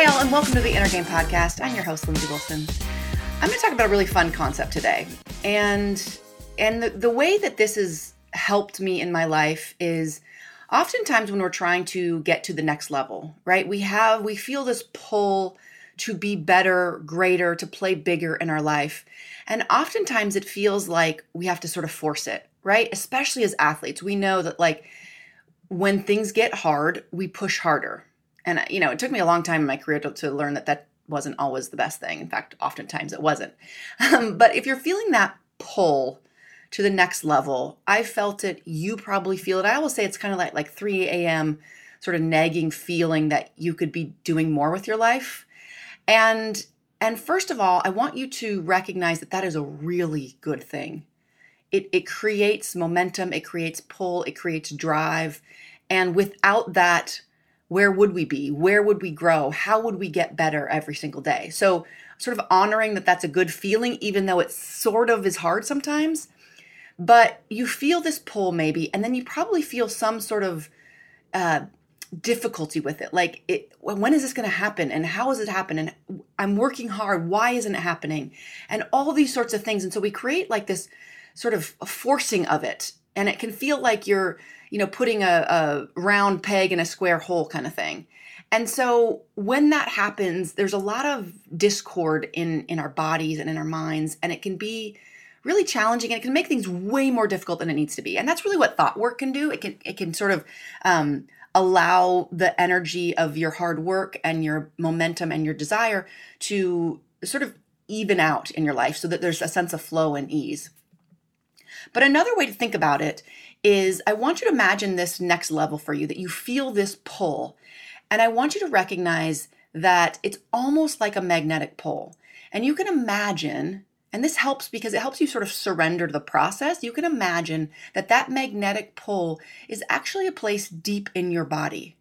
welcome to the Inner Game Podcast. I'm your host, Lindsey Wilson. I'm going to talk about a really fun concept today, and and the, the way that this has helped me in my life is oftentimes when we're trying to get to the next level, right? We have we feel this pull to be better, greater, to play bigger in our life, and oftentimes it feels like we have to sort of force it, right? Especially as athletes, we know that like when things get hard, we push harder and you know it took me a long time in my career to, to learn that that wasn't always the best thing. In fact oftentimes it wasn't. Um, but if you're feeling that pull to the next level i felt it you probably feel it. I always say it's kind of like like 3 a.m sort of nagging feeling that you could be doing more with your life. And and first of all i want you to recognize that that is a really good thing. It, it creates momentum it creates pull it creates drive. And without that where would we be? Where would we grow? How would we get better every single day? So, sort of honoring that that's a good feeling, even though it sort of is hard sometimes. But you feel this pull maybe, and then you probably feel some sort of uh, difficulty with it. Like, it, when is this going to happen? And how is it happening? And I'm working hard. Why isn't it happening? And all these sorts of things. And so we create like this sort of forcing of it. And it can feel like you're you know, putting a, a round peg in a square hole kind of thing. And so when that happens, there's a lot of discord in in our bodies and in our minds, and it can be really challenging and it can make things way more difficult than it needs to be. And that's really what thought work can do. It can it can sort of um, allow the energy of your hard work and your momentum and your desire to sort of even out in your life so that there's a sense of flow and ease. But another way to think about it is I want you to imagine this next level for you, that you feel this pull. And I want you to recognize that it's almost like a magnetic pull. And you can imagine, and this helps because it helps you sort of surrender to the process. You can imagine that that magnetic pull is actually a place deep in your body,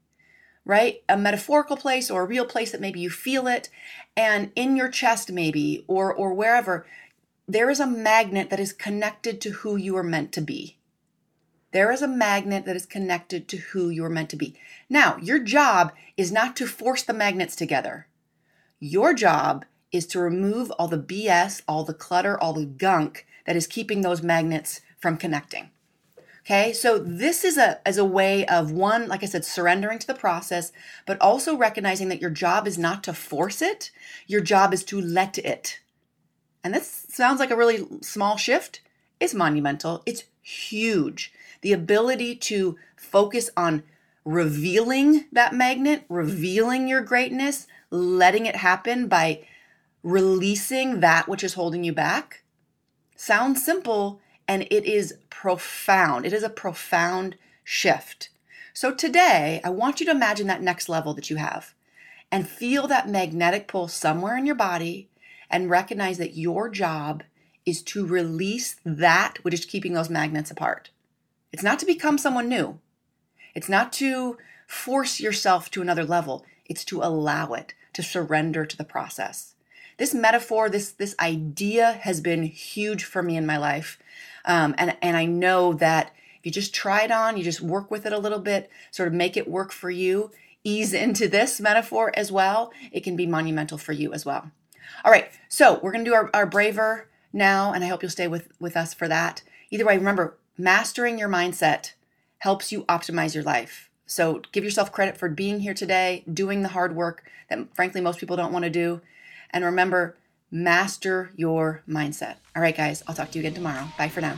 right? A metaphorical place or a real place that maybe you feel it. And in your chest, maybe, or, or wherever, there is a magnet that is connected to who you are meant to be. There is a magnet that is connected to who you are meant to be. Now, your job is not to force the magnets together. Your job is to remove all the BS, all the clutter, all the gunk that is keeping those magnets from connecting. Okay, so this is a as a way of one, like I said, surrendering to the process, but also recognizing that your job is not to force it. Your job is to let it. And this sounds like a really small shift. It's monumental. It's huge the ability to focus on revealing that magnet, revealing your greatness, letting it happen by releasing that which is holding you back. Sounds simple and it is profound. It is a profound shift. So today, I want you to imagine that next level that you have and feel that magnetic pull somewhere in your body and recognize that your job is to release that which is keeping those magnets apart. It's not to become someone new. It's not to force yourself to another level. It's to allow it, to surrender to the process. This metaphor, this this idea has been huge for me in my life, um, and and I know that if you just try it on, you just work with it a little bit, sort of make it work for you, ease into this metaphor as well. It can be monumental for you as well. All right, so we're gonna do our, our braver now, and I hope you'll stay with with us for that. Either way, remember Mastering your mindset helps you optimize your life. So give yourself credit for being here today, doing the hard work that frankly most people don't want to do. And remember, master your mindset. All right, guys, I'll talk to you again tomorrow. Bye for now.